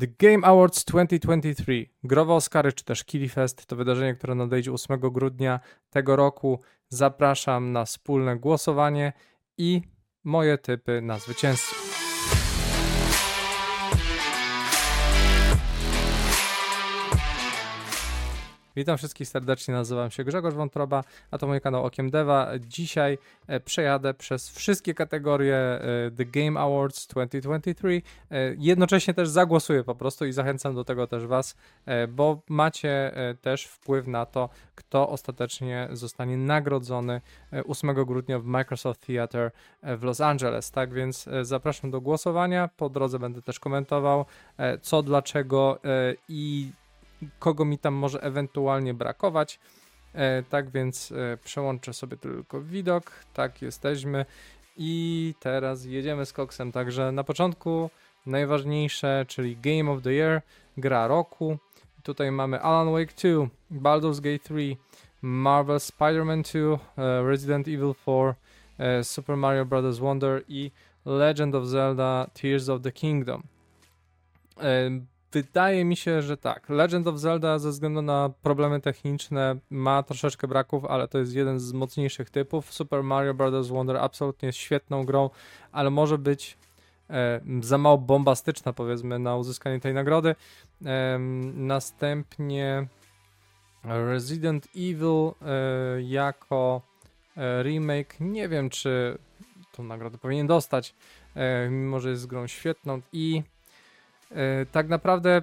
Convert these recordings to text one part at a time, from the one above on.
The Game Awards 2023, growe Oscary czy też Fest to wydarzenie, które nadejdzie 8 grudnia tego roku. Zapraszam na wspólne głosowanie i moje typy na zwycięstwo. Witam wszystkich serdecznie, nazywam się Grzegorz Wątroba, a to mój kanał Okiem Deva. Dzisiaj e, przejadę przez wszystkie kategorie e, The Game Awards 2023. E, jednocześnie też zagłosuję po prostu i zachęcam do tego też Was, bo macie też wpływ na to, kto ostatecznie zostanie nagrodzony 8 grudnia w Microsoft Theater w Los Angeles. Tak więc zapraszam do głosowania. Po drodze będę też komentował co, dlaczego i kogo mi tam może ewentualnie brakować. E, tak więc e, przełączę sobie tylko widok. Tak, jesteśmy. I teraz jedziemy z koksem. Także na początku najważniejsze, czyli Game of the Year, gra roku. Tutaj mamy Alan Wake 2, Baldur's Gate 3, Marvel Spider-Man 2, e, Resident Evil 4, Super Mario Bros. Wonder i Legend of Zelda Tears of the Kingdom. Wydaje mi się, że tak. Legend of Zelda ze względu na problemy techniczne ma troszeczkę braków, ale to jest jeden z mocniejszych typów. Super Mario Bros. Wonder absolutnie jest świetną grą, ale może być e, za mało bombastyczna powiedzmy na uzyskanie tej nagrody. E, następnie Resident Evil e, jako e, remake. Nie wiem, czy tą nagrodę powinien dostać, e, mimo że jest grą świetną i tak naprawdę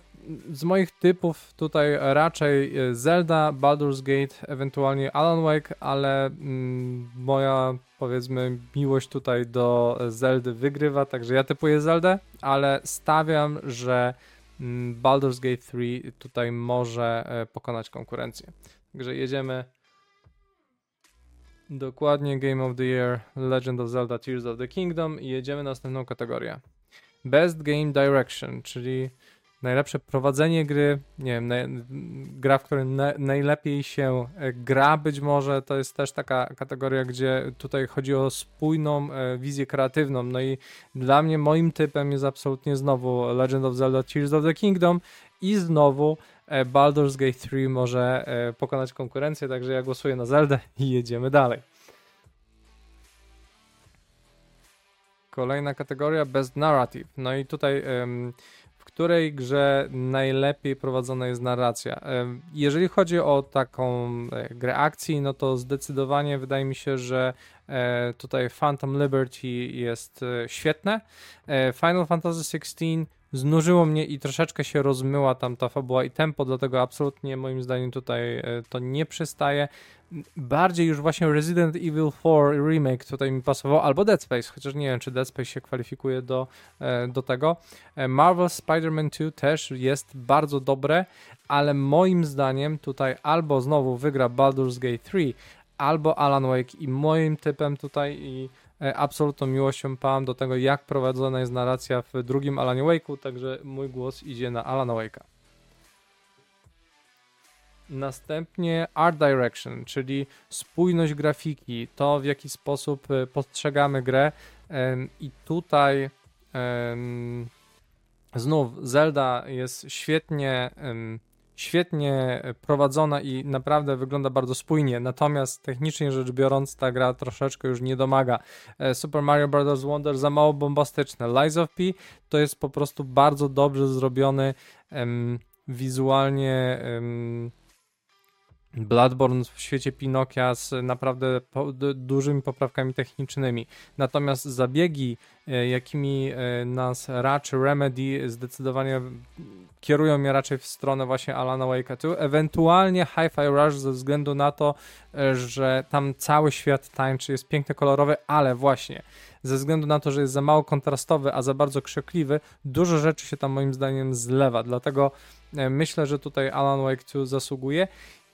z moich typów tutaj raczej e, Zelda, Baldur's Gate, ewentualnie Alan Wake, ale mm, moja powiedzmy miłość tutaj do Zeldy wygrywa, także ja typuję Zeldę, ale stawiam, że mm, Baldur's Gate 3 tutaj może e, pokonać konkurencję. Także jedziemy dokładnie Game of the Year, Legend of Zelda Tears of the Kingdom i jedziemy na następną kategorię. Best Game Direction, czyli najlepsze prowadzenie gry, nie wiem, na, gra, w której na, najlepiej się e, gra być może, to jest też taka kategoria, gdzie tutaj chodzi o spójną e, wizję kreatywną, no i dla mnie moim typem jest absolutnie znowu Legend of Zelda Tears of the Kingdom i znowu e, Baldur's Gate 3 może e, pokonać konkurencję, także ja głosuję na Zeldę i jedziemy dalej. Kolejna kategoria Best Narrative. No i tutaj w której grze najlepiej prowadzona jest narracja. Jeżeli chodzi o taką e, grę akcji, no to zdecydowanie wydaje mi się, że e, tutaj Phantom Liberty jest e, świetne. Final Fantasy XVI znużyło mnie i troszeczkę się rozmyła tam ta fabuła i tempo, dlatego absolutnie moim zdaniem tutaj to nie przystaje bardziej już właśnie Resident Evil 4 remake tutaj mi pasował, albo Dead Space, chociaż nie wiem, czy Dead Space się kwalifikuje do, e, do tego. E, Marvel Spider-Man 2 też jest bardzo dobre, ale moim zdaniem tutaj albo znowu wygra Baldur's Gate 3, albo Alan Wake i moim typem tutaj i e, absolutną miłością pałam do tego, jak prowadzona jest narracja w drugim Alan Wake'u, także mój głos idzie na Alan Wake'a. Następnie art direction, czyli spójność grafiki, to w jaki sposób e, postrzegamy grę. I tutaj znów Zelda jest świetnie, świetnie prowadzona i naprawdę wygląda bardzo spójnie. Natomiast technicznie rzecz biorąc, ta gra troszeczkę już nie domaga. E, Super Mario Bros. Wonder za mało bombastyczne. Lies of P to jest po prostu bardzo dobrze zrobiony wizualnie Bloodborne w świecie Pinokia z naprawdę po, dużymi poprawkami technicznymi. Natomiast zabiegi, e, jakimi e, nas raczy Remedy, zdecydowanie kierują mnie raczej w stronę właśnie Alana Wake'a 2. Ewentualnie Hi-Fi Rush ze względu na to, e, że tam cały świat tańczy, jest piękny, kolorowy, ale właśnie ze względu na to, że jest za mało kontrastowy, a za bardzo krzykliwy, dużo rzeczy się tam moim zdaniem zlewa. Dlatego myślę, że tutaj Alan Wake 2 zasługuje.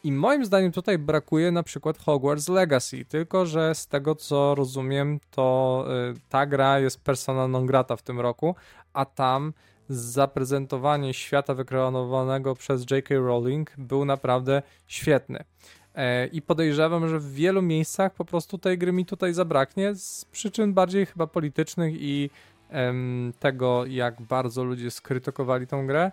I moim zdaniem tutaj brakuje na przykład Hogwarts Legacy, tylko że z tego co rozumiem, to y, ta gra jest persona non grata w tym roku, a tam zaprezentowanie świata wykreowanego przez J.K. Rowling był naprawdę świetny. E, I podejrzewam, że w wielu miejscach po prostu tej gry mi tutaj zabraknie z przyczyn bardziej chyba politycznych i tego, jak bardzo ludzie skrytykowali tą grę.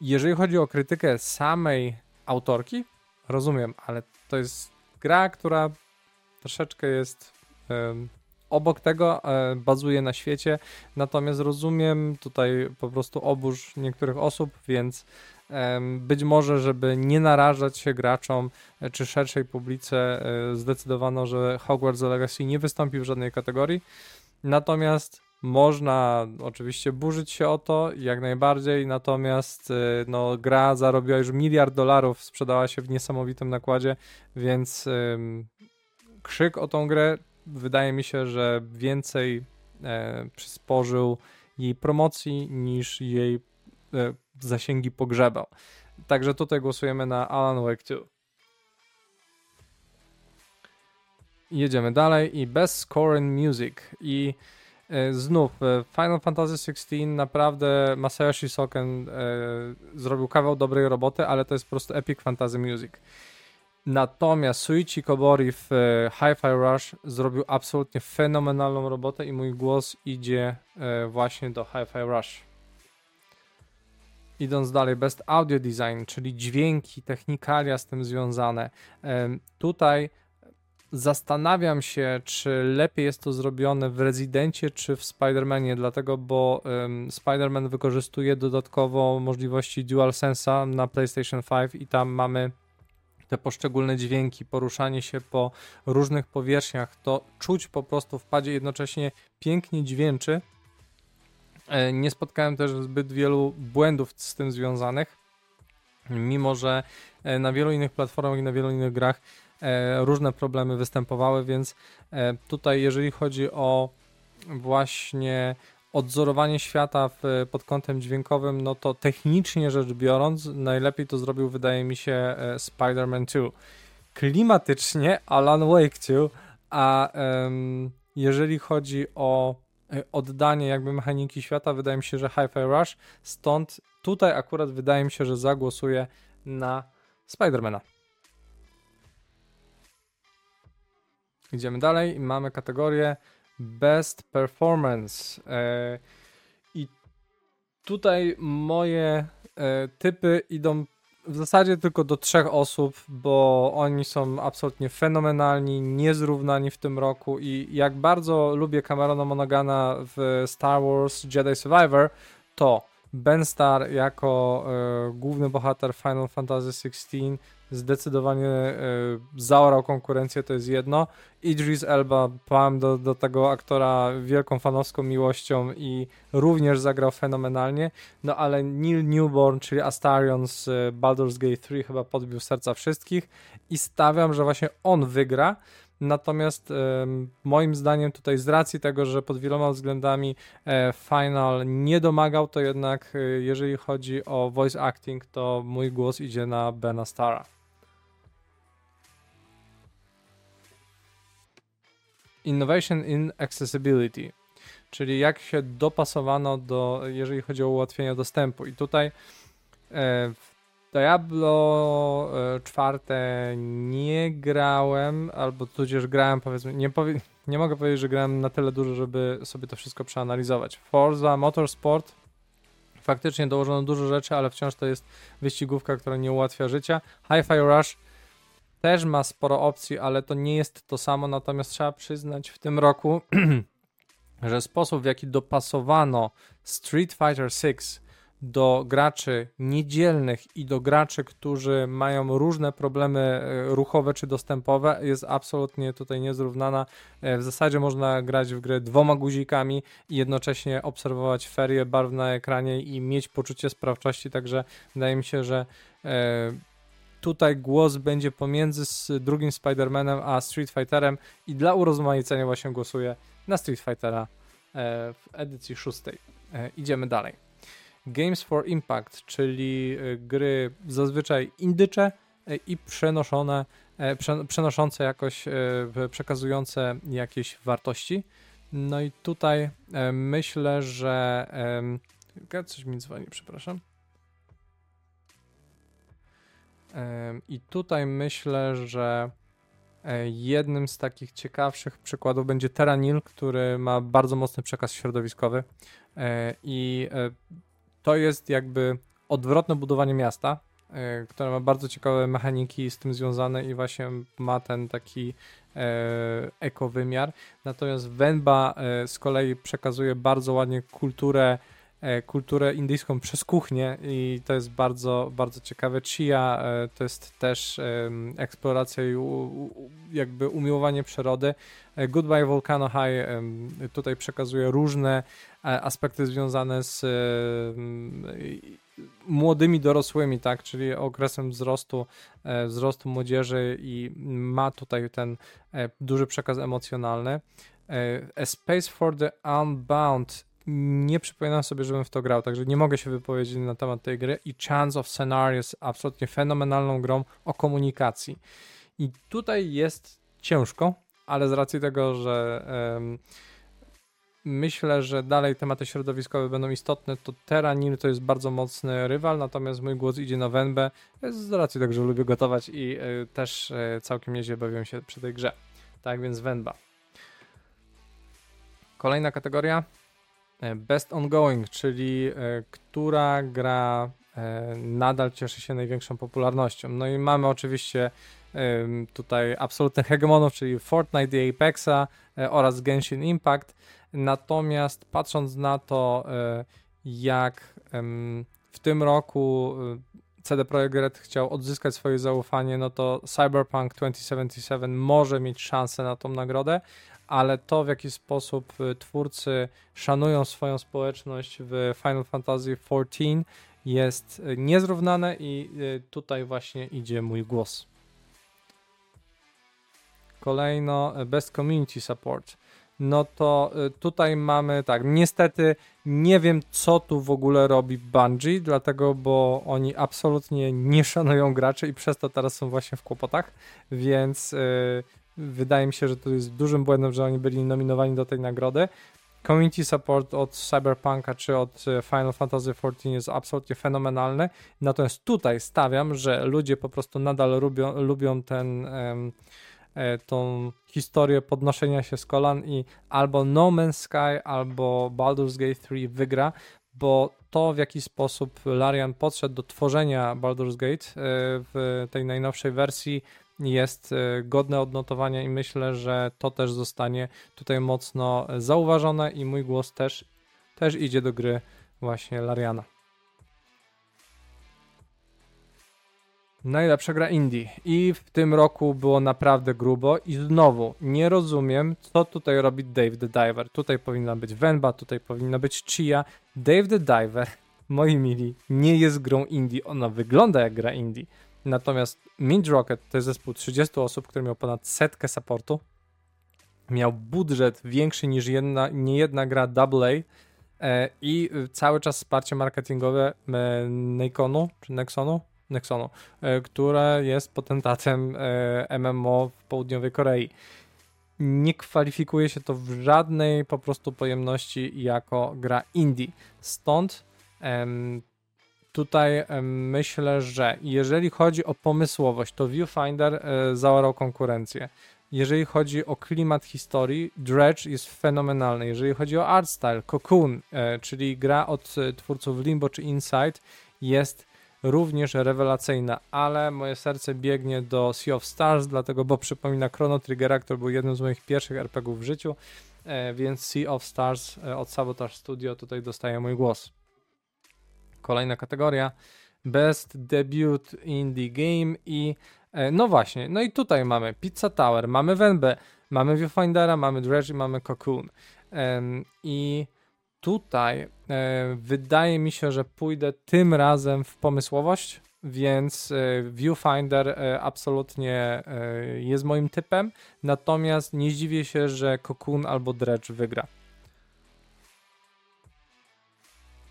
Jeżeli chodzi o krytykę samej autorki, rozumiem, ale to jest gra, która troszeczkę jest obok tego, e, bazuje na świecie, natomiast rozumiem tutaj po prostu obóz niektórych osób, więc być może, żeby nie narażać się graczom e, czy szerszej publice, e, zdecydowano, że Hogwarts Legacy nie wystąpi w żadnej kategorii. Natomiast można oczywiście burzyć się o to, jak najbardziej, natomiast no, gra zarobiła już miliard dolarów, sprzedała się w niesamowitym nakładzie, więc ym, krzyk o tą grę wydaje mi się, że więcej e, przysporzył jej promocji niż jej e, zasięgi pogrzebał. Także tutaj głosujemy na Alan Wake 2. Jedziemy dalej i Best Score in Music i znów e, Final Fantasy XVI naprawdę Masayoshi Soken e, zrobił kawał dobrej roboty, ale to jest po prostu Epic Fantasy Music. Natomiast Suichi Kobori w e, Hi-Fi Rush zrobił absolutnie fenomenalną robotę i mój głos idzie e, właśnie do Hi-Fi Rush. Idąc dalej, Best Audio Design, czyli dźwięki, technikalia z tym związane. Tutaj zastanawiam się, czy lepiej jest to zrobione w Rezydencie czy w Spider-Manie, dlatego, bo um, Spider-Man wykorzystuje dodatkowo możliwości DualSense'a na PlayStation 5 i tam mamy te poszczególne dźwięki, poruszanie się po różnych powierzchniach, to czuć po prostu w padzie jednocześnie pięknie dźwięczy. E, nie spotkałem też zbyt wielu błędów z tym związanych, mimo że e, na wielu innych platformach i na wielu innych grach różne problemy występowały, więc tutaj jeżeli chodzi o właśnie odzorowanie świata w, pod kątem dźwiękowym, no to technicznie rzecz biorąc, najlepiej to zrobił, wydaje mi się, e, Spider-Man 2. Klimatycznie Alan Wake 2, a um, jeżeli chodzi o e, oddanie jakby mechaniki świata, wydaje mi się, że Hi-Fi Rush, stąd tutaj akurat wydaje mi się, że zagłosuję na Spidermana. Idziemy dalej i mamy kategorię Best Performance. E, I tutaj moje e, typy idą w zasadzie tylko do trzech osób, bo oni są absolutnie fenomenalni, niezrównani w tym roku i jak bardzo lubię Camerona Monagana w Star Wars Jedi Survivor, to Ben Starr jako e, główny bohater Final Fantasy XVI zdecydowanie e, zaorał konkurencję, to jest jedno. Idris Elba, pałem do, do tego aktora wielką fanowską miłością i również zagrał fenomenalnie, no ale Neil Newborn, czyli Astarion z e, Baldur's Gate 3 chyba podbił serca wszystkich i stawiam, że właśnie on wygra, Natomiast e, moim zdaniem tutaj z racji tego, że pod wieloma względami e, Final nie domagał, to jednak e, jeżeli chodzi o voice acting, to mój głos idzie na Bena Stara. Innovation in Accessibility, czyli jak się dopasowano do, jeżeli chodzi o ułatwienia dostępu. I tutaj e, w Diablo 4 e, nie grałem, albo tudzież grałem, powiedzmy, nie, powie, nie mogę powiedzieć, że grałem na tyle dużo, żeby sobie to wszystko przeanalizować. Forza Motorsport faktycznie dołożono dużo rzeczy, ale wciąż to jest wyścigówka, która nie ułatwia życia. Hi-Fi Rush też ma sporo opcji, ale to nie jest to samo, natomiast trzeba przyznać w tym roku, że sposób w jaki dopasowano Street Fighter 6 do graczy niedzielnych i do graczy, którzy mają różne problemy e, ruchowe czy dostępowe, jest absolutnie tutaj niezrównana. E, w zasadzie można grać w grę dwoma guzikami i jednocześnie obserwować ferie barw na ekranie i mieć poczucie sprawczości, także wydaje mi się, że e, tutaj głos będzie pomiędzy drugim Spider-Manem a Street Fighterem i dla urozmaicenia właśnie głosuję na Street Fightera w edycji szóstej. Idziemy dalej. Games for Impact, czyli e, gry zazwyczaj indycze e, i przenoszone, e, przenoszące jakoś, przekazujące jakieś wartości. No i tutaj myślę, że coś mi dzwoni, przepraszam. I tutaj myślę, że E, jednym z takich ciekawszych przykładów będzie Terranil, który ma bardzo mocny przekaz środowiskowy e, i e, to jest jakby odwrotne budowanie miasta, które ma bardzo ciekawe mechaniki z tym związane i właśnie ma ten taki ekowymiar. Natomiast Venba z kolei przekazuje bardzo ładnie kulturę kulturę indyjską przez kuchnię i to jest bardzo, bardzo ciekawe. Chia e, to jest też eksploracja i jakby umiłowanie przyrody. E, Goodbye Volcano High tutaj przekazuje różne aspekty związane z młodymi dorosłymi, tak, czyli okresem wzrostu, wzrostu młodzieży i ma tutaj ten duży przekaz emocjonalny. A Space for the Unbound nie przypominam sobie, żebym w to grał, także nie mogę się wypowiedzieć na temat tej gry i Chance of Scenarios absolutnie fenomenalną grą o komunikacji. I tutaj jest ciężko, ale z racji tego, że um, myślę, że dalej tematy środowiskowe będą istotne, to Terranil to jest bardzo mocny rywal, natomiast mój głos idzie na Wenbę z racji tego, że lubię gotować i y, też y, całkiem nieźle bawiłem się przy tej grze. Tak więc Wenba. Kolejna kategoria best Ongoing, czyli e, która gra e, nadal cieszy się największą popularnością. No i mamy oczywiście tutaj absolutnych hegemonów, czyli Fortnite i Apexa oraz Genshin Impact. Natomiast patrząc na to, jak w tym roku CD Projekt Red chciał odzyskać swoje zaufanie, no to Cyberpunk 2077 może mieć szansę na tą nagrodę, ale to w jaki sposób y, twórcy szanują swoją społeczność w Final Fantasy XIV jest y, niezrównane i y, tutaj właśnie idzie mój głos. Kolejno Best Community Support. No to tutaj mamy tak, niestety nie wiem co tu w ogóle robi Bungie, dlatego, bo oni absolutnie nie szanują graczy i przez to teraz są właśnie w kłopotach, więc Wydaje mi się, że to jest dużym błędem, że oni byli nominowani do tej nagrody. Community support od Cyberpunka czy od e, Final Fantasy XIV jest absolutnie fenomenalny. Natomiast tutaj stawiam, że ludzie po prostu nadal lubią, lubią ten, um, tą historię podnoszenia się z kolan i albo No Man's Sky, albo Baldur's Gate 3 wygra, bo to w jaki sposób Larian podszedł do tworzenia Baldur's Gate e, w tej najnowszej wersji jest e, godne odnotowania i myślę, że to też zostanie tutaj mocno zauważone i mój głos też, też idzie do gry właśnie Lariana. Najlepsza gra indie i w tym roku było naprawdę grubo i znowu nie rozumiem, co tutaj robi Dave the Diver. Tutaj powinna być Venba, tutaj powinna być Chia. Dave the Diver, moi mili, nie jest grą indie, ona wygląda jak gra indie. Natomiast Mint Rocket to jest zespół 30 osób, który miał ponad setkę supportu. Miał budżet większy niż jedna, niejedna gra AA e, i cały czas wsparcie marketingowe e, Nikonu, czy Nexonu, Nexonu, e, które jest potentatem MMO w południowej Korei. Nie kwalifikuje się to w żadnej po prostu pojemności jako gra indie. Stąd tutaj myślę, że jeżeli chodzi o pomysłowość, to Viewfinder e, zaorał konkurencję. Jeżeli chodzi o klimat historii, Dredge jest fenomenalny. Jeżeli chodzi o art style, Cocoon, e, czyli gra od e, twórców Limbo czy Inside, jest również rewelacyjna, ale moje serce biegnie do Sea of Stars, dlatego, bo przypomina Chrono Triggera, który był jednym z moich pierwszych RPGów w życiu, więc Sea of Stars od Sabotage Studio tutaj dostaje mój głos. Kolejna kategoria Best Debut Indie Game i e, no właśnie, no i tutaj mamy Pizza Tower, mamy Venbe, mamy Viewfindera, mamy Dredge i mamy Cocoon. I tutaj e, wydaje mi się, że pójdę tym razem w pomysłowość, więc e, Viewfinder absolutnie jest moim typem, natomiast nie zdziwię się, że Cocoon albo Dredge wygra.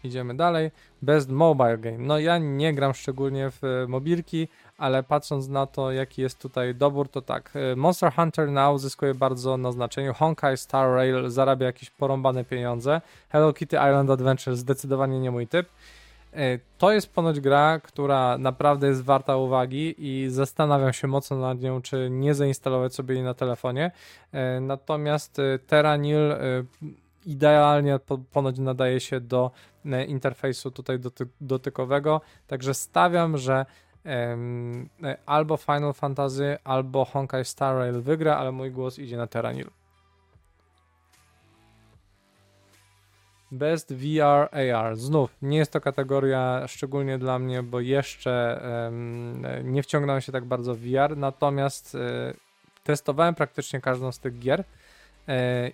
Idziemy dalej. Best Mobile Game. No ja nie gram szczególnie w e, mobilki, ale patrząc na to, jaki jest tutaj dobór, to tak. E, Monster Hunter Now zyskuje bardzo na znaczeniu. Honkai Star Rail zarabia jakieś porąbane pieniądze. Hello Kitty Island Adventure zdecydowanie nie mój typ. E, to jest ponoć gra, która naprawdę jest warta uwagi i zastanawiam się mocno nad nią, czy nie zainstalować sobie jej na telefonie. Natomiast Terranil idealnie ponoć nadaje się do interfejsu tutaj doty dotykowego, także stawiam, że albo Final Fantasy, albo Honkai Star Rail wygra, ale mój głos idzie na Terranil. Best VR AR. Znów nie jest to kategoria szczególnie dla mnie, bo jeszcze um, nie wciągnąłem się tak bardzo w VR, natomiast e, testowałem praktycznie każdą z tych gier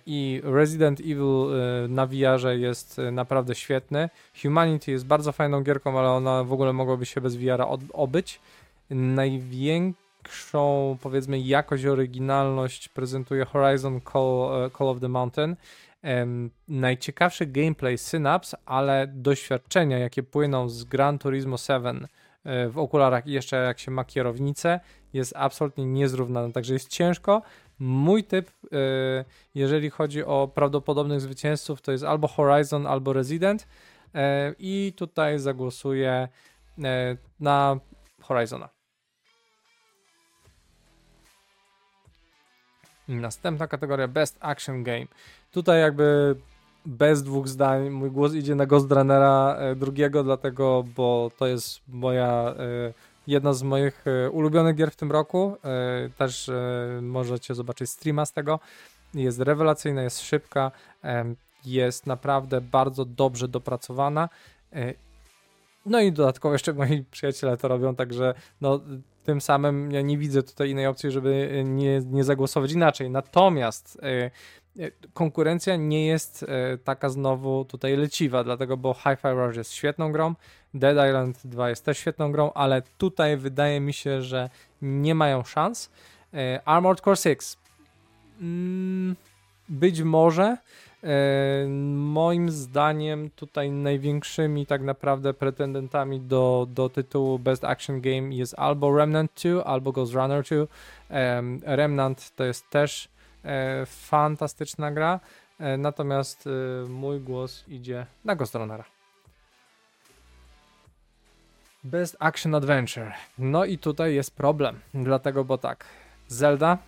i Resident Evil e, na VR jest naprawdę świetny. Humanity jest bardzo fajną gierką, ale ona w ogóle mogłaby się bez VR obyć. Największą, powiedzmy, jakość, oryginalność prezentuje Horizon Call, Call of the Mountain najciekawszy gameplay Synapse, ale doświadczenia, jakie płyną z Gran Turismo 7 e, w okularach i jeszcze jak się ma kierownicę, jest absolutnie niezrównane, także jest ciężko. Mój typ, e, jeżeli chodzi o prawdopodobnych zwycięzców, to jest albo Horizon, albo Resident e, i tutaj zagłosuję na Horizona. Następna kategoria Best Action Game. Tutaj jakby bez dwóch zdań mój głos idzie na Ghost Runnera drugiego, dlatego, bo to jest moja jedna z moich e, ulubionych gier w tym roku. Też możecie zobaczyć streama z tego. Jest rewelacyjna, jest szybka, jest naprawdę bardzo dobrze dopracowana. No i dodatkowo jeszcze moi przyjaciele to robią, także no, tym samym ja nie widzę tutaj innej opcji, żeby nie, nie zagłosować inaczej. Natomiast E, konkurencja nie jest e, taka znowu tutaj leciwa, dlatego, bo Hi-Fi Rush jest świetną grą, Dead Island 2 jest też świetną grą, ale tutaj wydaje mi się, że nie mają szans. E, Armored Core 6 mm, być może moim zdaniem tutaj największymi tak naprawdę pretendentami do, do tytułu Best Action Game jest albo Remnant 2, albo Ghost Runner 2. Remnant to jest też E, fantastyczna gra, e, natomiast e, mój głos idzie na Ghost. Best Action Adventure. No i tutaj jest problem, dlatego, bo tak, Zelda,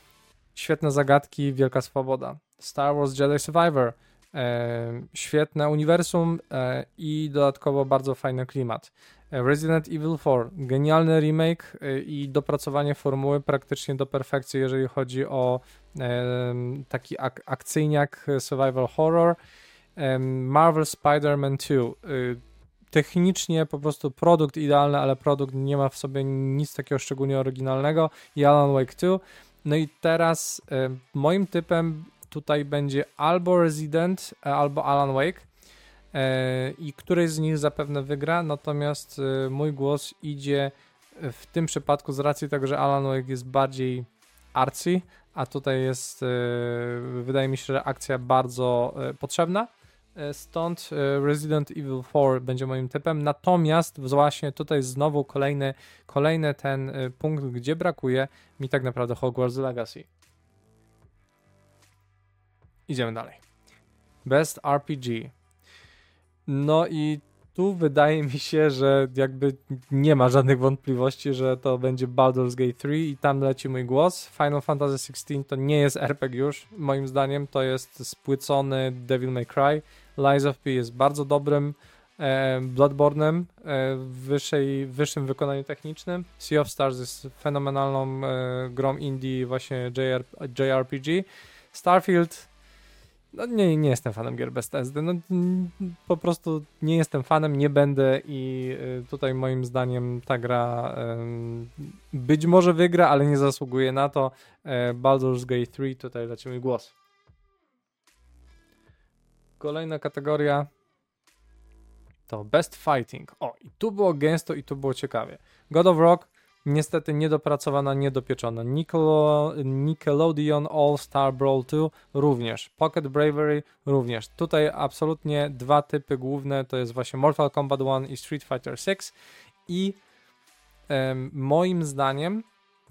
świetne zagadki, wielka swoboda. Star Wars Jedi Survivor, e, świetne uniwersum e, i dodatkowo bardzo fajny klimat. Resident Evil 4, genialny remake i dopracowanie formuły praktycznie do perfekcji, jeżeli chodzi o taki ak akcyjniak survival horror. Marvel Spider-Man 2. Y, technicznie po prostu produkt idealny, ale produkt nie ma w sobie nic takiego szczególnie oryginalnego. I Alan Wake 2. No i teraz moim typem tutaj będzie albo Resident, e, albo Alan Wake. E, I któryś z nich zapewne wygra, natomiast e, mój głos idzie w tym przypadku z racji tego, że Alan Wake jest bardziej arcy, a tutaj jest, e, wydaje mi się, że akcja bardzo potrzebna. Stąd Resident Evil 4 będzie moim typem. Natomiast właśnie tutaj znowu kolejny, kolejny ten punkt, gdzie brakuje mi tak naprawdę Hogwarts Legacy. Idziemy dalej. Best RPG. No i tu wydaje mi się, że jakby nie ma żadnych wątpliwości, że to będzie Baldur's Gate 3 i tam leci mój głos. Final Fantasy XVI to nie jest RPG już, moim zdaniem to jest spłycony Devil May Cry. Lies of P jest bardzo dobrym e, Bloodborne'em e, w wyższej, wyższym wykonaniu technicznym. Sea of Stars jest fenomenalną e, grą indie właśnie JR, JRPG. Starfield no nie, nie jestem fanem gier bez TSD. No, po prostu nie jestem fanem, nie będę i y, tutaj moim zdaniem ta gra być może wygra, ale nie zasługuje na to. E, Baldur's Gate 3, tutaj leci mój głos. Kolejna kategoria to Best Fighting. O, i tu było gęsto i tu było ciekawie. God of Rock niestety niedopracowana, niedopieczona. Nickel Nickelodeon All Star Brawl 2 również. Pocket Bravery również. Tutaj absolutnie dwa typy główne to jest właśnie Mortal Kombat 1 i Street Fighter 6 i moim zdaniem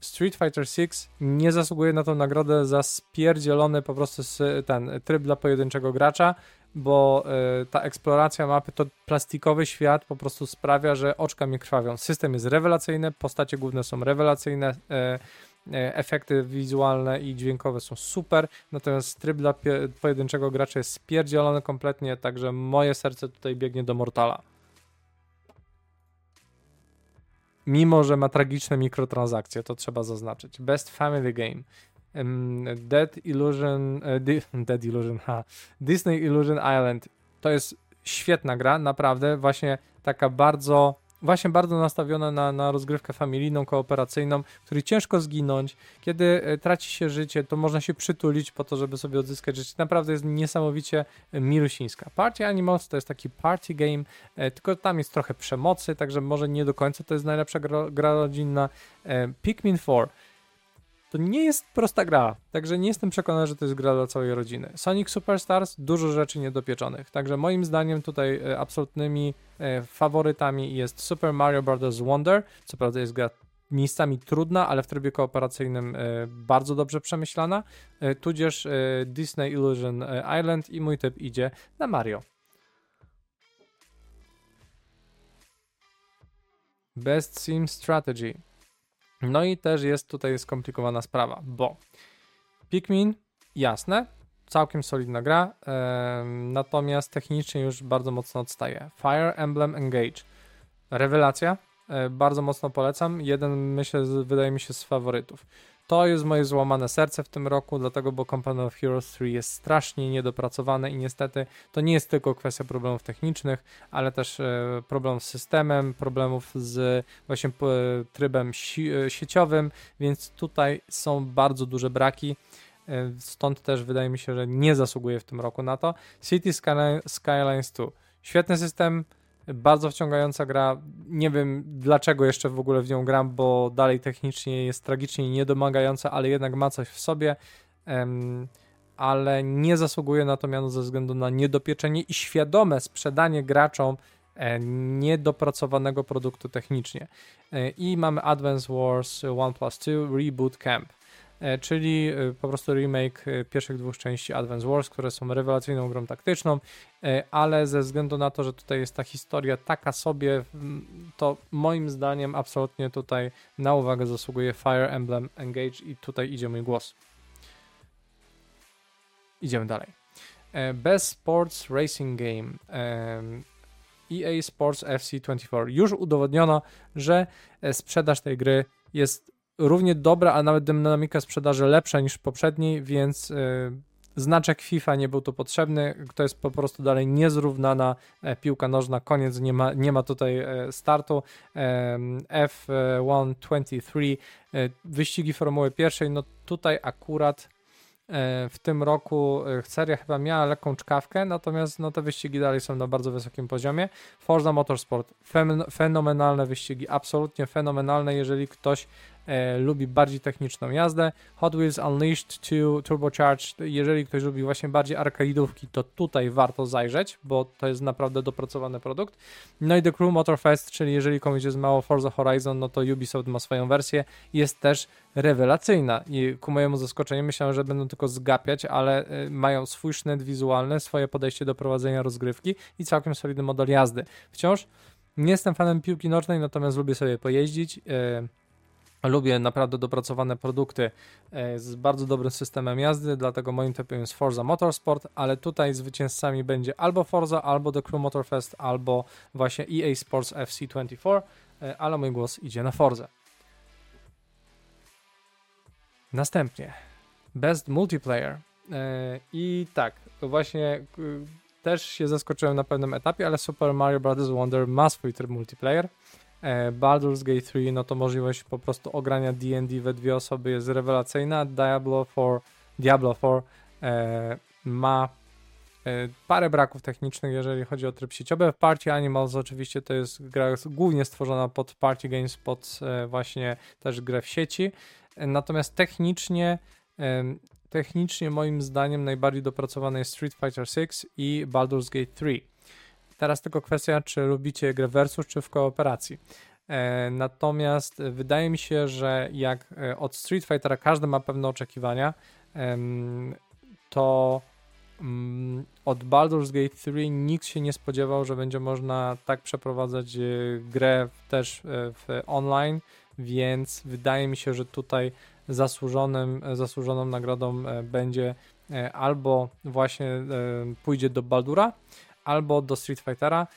Street Fighter 6 nie zasługuje na tą nagrodę za spierdzielony po prostu ten tryb dla pojedynczego gracza. Bo y, ta eksploracja mapy, to plastikowy świat po prostu sprawia, że oczka mi krwawią. System jest rewelacyjny, postacie główne są rewelacyjne, y, efekty wizualne i dźwiękowe są super, natomiast tryb dla pojedynczego gracza jest spierdzielony kompletnie, także moje serce tutaj biegnie do Mortala. Mimo, że ma tragiczne mikrotransakcje, to trzeba zaznaczyć. Best Family Game. Dead Illusion, e, Dead Illusion, ha, Disney Illusion Island. To jest świetna gra, naprawdę, właśnie taka bardzo, właśnie bardzo nastawiona na, na rozgrywkę familijną, kooperacyjną, której ciężko zginąć. Kiedy e, traci się życie, to można się przytulić po to, żeby sobie odzyskać życie. Naprawdę jest niesamowicie e, milusińska. Party Animals to jest taki party game, tylko tam jest trochę przemocy, także może nie do końca to jest najlepsza gra, gra rodzinna. Pikmin 4 to nie jest prosta gra, także nie jestem przekonany, że to jest gra dla całej rodziny. Sonic Superstars, dużo rzeczy niedopieczonych, także moim zdaniem tutaj e, absolutnymi e, faworytami jest Super Mario Bros. Wonder, co prawda jest gra miejscami trudna, ale w trybie kooperacyjnym e, bardzo dobrze przemyślana, tudzież Disney Illusion Island i mój typ idzie na Mario. Best Sim Strategy. No i też jest tutaj skomplikowana sprawa, bo Pikmin, jasne, całkiem solidna gra, natomiast technicznie już bardzo mocno odstaje. Fire Emblem Engage, rewelacja, e, bardzo mocno polecam, jeden myślę, wydaje mi się z faworytów. To jest moje złamane serce w tym roku, dlatego, bo Company of Heroes 3 jest strasznie niedopracowane i niestety to nie jest tylko kwestia problemów technicznych, ale też e, problem z systemem, problemów z właśnie trybem si e, sieciowym, więc tutaj są bardzo duże braki. E, stąd też wydaje mi się, że nie zasługuje w tym roku na to. City Skylines 2. Świetny system, bardzo wciągająca gra. Nie wiem dlaczego jeszcze w ogóle w nią gram, bo dalej technicznie jest tragicznie niedomagająca, ale jednak ma coś w sobie. Um, ale nie zasługuje na to miano ze względu na niedopieczenie i świadome sprzedanie graczom e, niedopracowanego produktu technicznie. E, I mamy Advance Wars 1 plus 2 Reboot Camp. E, czyli e, po prostu remake e, pierwszych dwóch części Advance Wars, które są rewelacyjną grą taktyczną, ale ze względu na to, że tutaj jest ta historia taka sobie, to moim zdaniem absolutnie tutaj na uwagę zasługuje Fire Emblem Engage i tutaj idzie mój głos. Idziemy dalej. Best Sports Racing Game. EA Sports FC24. Już udowodniono, że sprzedaż tej gry jest równie dobra, a nawet dynamika sprzedaży lepsza niż poprzedniej, więc yy, znaczek FIFA nie był tu potrzebny. To jest po prostu dalej niezrównana e, piłka nożna. Koniec, nie ma, nie ma tutaj e, startu. E, F123, e, wyścigi Formuły pierwszej, no tutaj akurat w tym roku seria chyba miała lekką czkawkę, natomiast no, te wyścigi dalej są na bardzo wysokim poziomie. Forza Motorsport, fenomenalne wyścigi, absolutnie fenomenalne, jeżeli ktoś e, lubi bardziej techniczną jazdę. Hot Wheels Unleashed 2 Turbocharged, jeżeli ktoś lubi właśnie bardziej arkaidówki, to tutaj warto zajrzeć, bo to jest naprawdę dopracowany produkt. No i The Crew Motorfest, czyli jeżeli komuś jest mało Forza Horizon, no to Ubisoft ma swoją wersję, jest też rewelacyjna i ku mojemu zaskoczeniu myślałem, że będą tylko zgapiać, ale y, mają swój sznyt wizualny, swoje podejście do prowadzenia rozgrywki i całkiem solidny model jazdy. Wciąż nie jestem fanem piłki nożnej, natomiast lubię sobie pojeździć. Lubię naprawdę dopracowane produkty e, z bardzo dobrym systemem jazdy, dlatego moim typem jest Forza Motorsport, ale tutaj zwycięzcami będzie albo Forza, albo The Crew Motorfest, albo właśnie EA Sports FC24, e, ale mój głos idzie na Forza. Następnie Best Multiplayer. E, I tak, właśnie też się zaskoczyłem na pewnym etapie, ale Super Mario Bros. Wonder ma swój tryb multiplayer. E, Baldur's Gate 3, no to możliwość po prostu ogrania D&D we dwie osoby jest rewelacyjna. Diablo 4, Diablo 4 e, ma e, parę braków technicznych, jeżeli chodzi o tryb sieciowy. Party Animals oczywiście to jest gra głównie stworzona pod party games, pod e, właśnie też grę w sieci. E, natomiast technicznie e, technicznie moim zdaniem najbardziej dopracowane jest Street Fighter 6 i Baldur's Gate 3. Teraz tylko kwestia, czy lubicie grę versus, czy w kooperacji. E, natomiast wydaje mi się, że jak e, od Street Fightera każdy ma pewne oczekiwania, to mm, od Baldur's Gate 3 nikt się nie spodziewał, że będzie można tak przeprowadzać y, grę też w online, więc wydaje mi się, że tutaj zasłużonym, zasłużoną nagrodą będzie albo właśnie pójdzie do Baldura, albo do Street Fightera.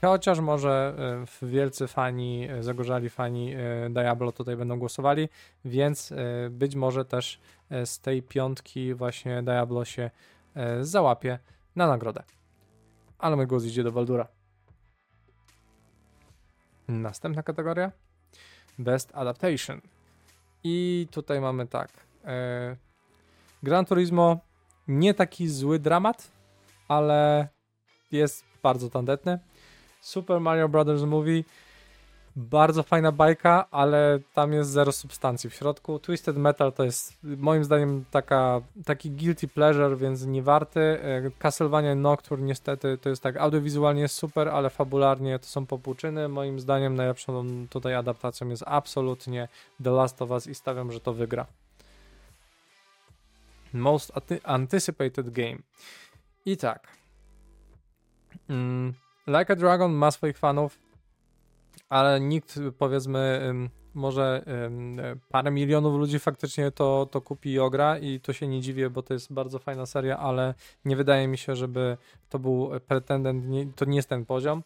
Chociaż może e, wielcy fani, e, zagorzali fani e, Diablo tutaj będą głosowali, więc być może też z tej piątki właśnie Diablo się załapie na nagrodę. Ale mój głos idzie do Baldura. Następna kategoria Best Adaptation. I tutaj mamy tak. Gran Turismo nie taki zły dramat, ale jest bardzo tandetny. Super Mario Brothers Movie. Bardzo fajna bajka, ale tam jest zero substancji w środku. Twisted Metal to jest moim zdaniem taka, taki guilty pleasure, więc nie warty. E, Castlevania Nocturne niestety to jest tak, audiowizualnie super, ale fabularnie to są popłuczyny. Moim zdaniem najlepszą tutaj adaptacją jest absolutnie The Last of Us i stawiam, że to wygra. Most Anticipated Game. I tak. Mm, Like a Dragon ma swoich fanów, ale nikt, powiedzmy, może parę milionów ludzi faktycznie to, to kupi i ogra i to się nie dziwię, bo to jest bardzo fajna seria, ale nie wydaje mi się, żeby to był pretendent, to nie jest ten poziom.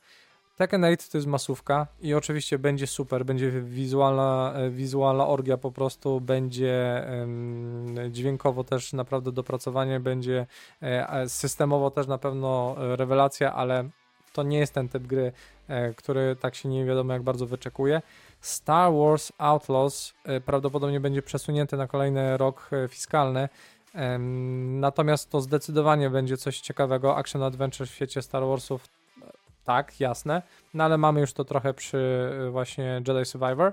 Tekken 8 to jest masówka i oczywiście będzie super, będzie wizualna, e, wizualna orgia po prostu, będzie dźwiękowo też naprawdę dopracowanie, będzie e, systemowo też na pewno rewelacja, ale to nie jest ten typ gry, e, który tak się nie wiadomo jak bardzo wyczekuje. Star Wars Outlaws e, prawdopodobnie będzie przesunięty na kolejny rok e, fiskalny. Natomiast to zdecydowanie będzie coś ciekawego. Action Adventure w świecie Star Warsów, tak, jasne. No ale mamy już to trochę przy właśnie Jedi Survivor.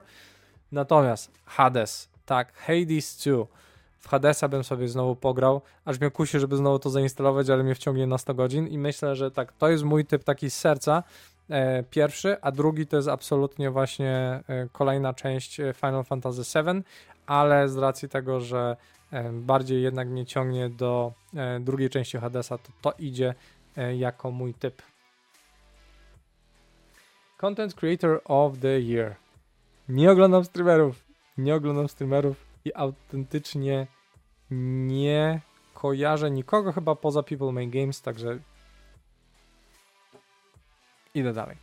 Natomiast Hades, tak, Hades 2 w Hadesa bym sobie znowu pograł, aż mnie kusi, żeby znowu to zainstalować, ale mnie wciągnie na 100 godzin i myślę, że tak, to jest mój typ taki z serca, e, pierwszy, a drugi to jest absolutnie właśnie e, kolejna część e, Final Fantasy VII, ale z racji tego, że bardziej jednak mnie ciągnie do drugiej części Hadesa, to to idzie jako mój typ. Content Creator of the Year. Nie oglądam streamerów. Nie oglądam streamerów i autentycznie nie kojarzę nikogo chyba poza People Make Games, także idę dalej.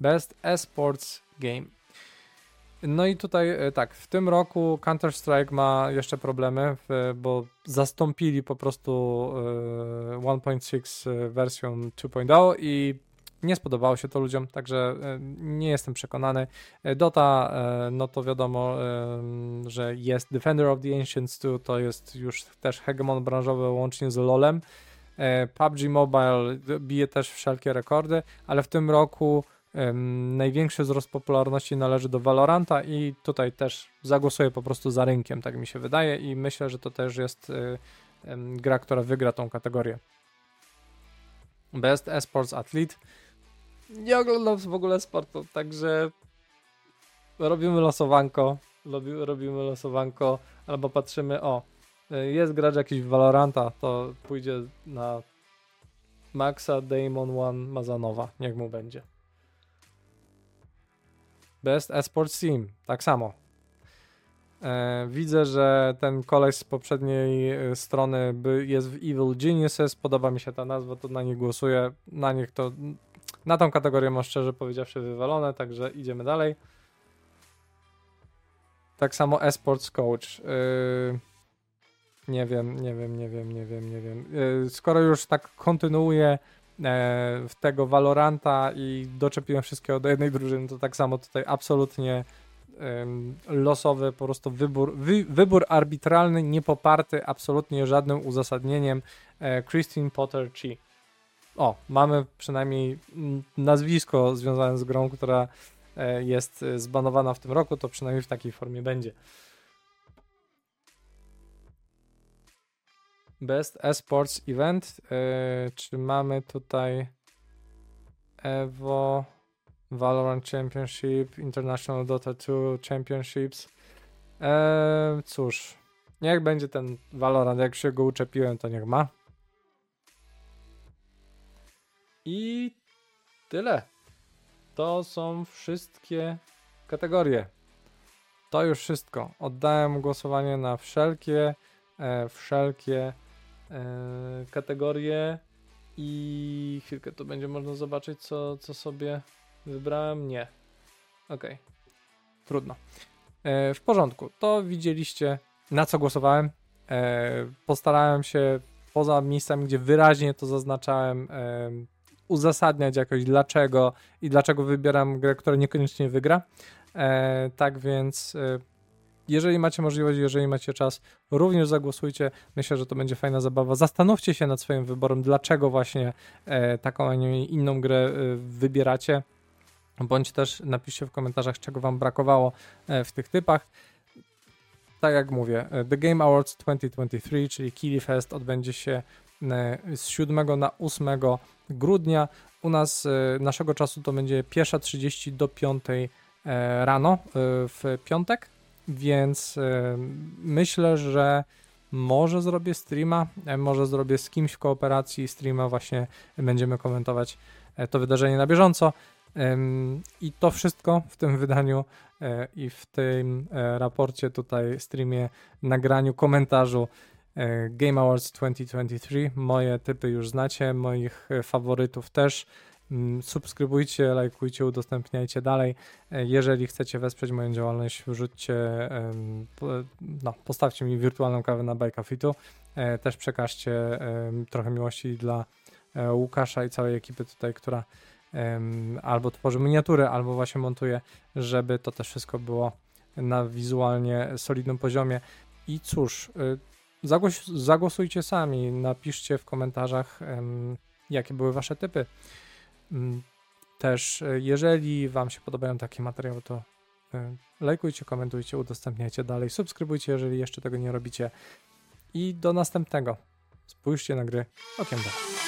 Best Esports Game. No i tutaj e, tak, w tym roku Counter-Strike ma jeszcze problemy, bo zastąpili po prostu 1.6 e, wersją 2.0 i nie spodobało się to ludziom, także e, nie jestem przekonany. E, Dota, e, no to wiadomo, że jest Defender of the Ancients 2, to jest już też hegemon branżowy łącznie z LoLem. PUBG Mobile bije też wszelkie rekordy, ale w tym roku największy wzrost popularności należy do Valoranta i tutaj też zagłosuję po prostu za rynkiem, tak mi się wydaje i myślę, że to też jest gra, która wygra tą kategorię. Best Esports Athlete nie oglądam w ogóle sportu, także robimy losowanko, robimy, losowanko, albo patrzymy, o, jest gracz jakiś Valoranta, to pójdzie na Maxa Damon One Mazanowa, niech mu będzie. Best Esports Team, tak samo. E, widzę, że ten koleś z poprzedniej e, strony jest w Evil Geniuses, podoba mi się ta nazwa, to na nich głosuję, na nich to na tą kategorię mam szczerze powiedziawszy wywalone, także idziemy dalej. Tak samo esports coach. Yy, nie wiem, nie wiem, nie wiem, nie wiem, nie wiem. Yy, skoro już tak kontynuuję yy, w tego Valoranta i doczepiłem wszystkiego do jednej drużyny, to tak samo tutaj absolutnie losowy po prostu wybór, wy, wybór arbitralny, niepoparty absolutnie żadnym uzasadnieniem e, Christine Potter Chi o, mamy przynajmniej nazwisko związane z grą, która e, jest e, zbanowana w tym roku, to przynajmniej w takiej formie będzie. Best Esports Event. Yy, czy mamy tutaj Evo, Valorant Championship, International Dota 2 Championships? cóż, niech będzie ten Valorant. Jak się go uczepiłem, to niech ma. I tyle. To są wszystkie kategorie. To już wszystko. Oddałem głosowanie na wszelkie, e, wszelkie e, kategorie i chwilkę to będzie można zobaczyć, co, co sobie wybrałem. Nie. Okay. Trudno. E, w porządku. To widzieliście, na co głosowałem. E, postarałem się poza miejscami, gdzie wyraźnie to zaznaczałem, uzasadniać jakoś dlaczego i dlaczego wybieram grę, która niekoniecznie wygra. E, tak więc e, jeżeli macie możliwość, jeżeli macie czas, również zagłosujcie. Myślę, że to będzie fajna zabawa. Zastanówcie się nad swoim wyborem, dlaczego właśnie e, taką, a nie inną grę e, wybieracie. Bądź też napiszcie w komentarzach, czego Wam brakowało e, w tych typach. Tak jak mówię, e, The Game Awards 2023, czyli Kili Fest, odbędzie się z 7 na 8 grudnia. U nas naszego czasu to będzie pierwsza 30 do 5 rano w piątek, więc myślę, że może zrobię streama, może zrobię z kimś w kooperacji streama, właśnie będziemy komentować to wydarzenie na bieżąco. I to wszystko w tym wydaniu e, i w tym e, raporcie, tutaj, streamie, nagraniu, komentarzu e, Game Awards 2023. Moje typy już znacie, moich faworytów też. Mm, subskrybujcie, lajkujcie, udostępniajcie dalej. Jeżeli chcecie wesprzeć moją działalność, wrzućcie, no, postawcie mi wirtualną kawę na Bajka Fitu. Też przekażcie trochę miłości dla Łukasza i całej ekipy tutaj, która albo tworzy miniatury, albo właśnie montuje, żeby to też wszystko było na wizualnie solidnym poziomie. I cóż, y, zagłos zagłosujcie sami, napiszcie w komentarzach, jakie były wasze typy. Mm, też, y, jeżeli wam się podobają takie materiały, to y, lajkujcie, komentujcie, udostępniajcie dalej, subskrybujcie, jeżeli jeszcze tego nie robicie. I do następnego. Spójrzcie na gry okiem dalej.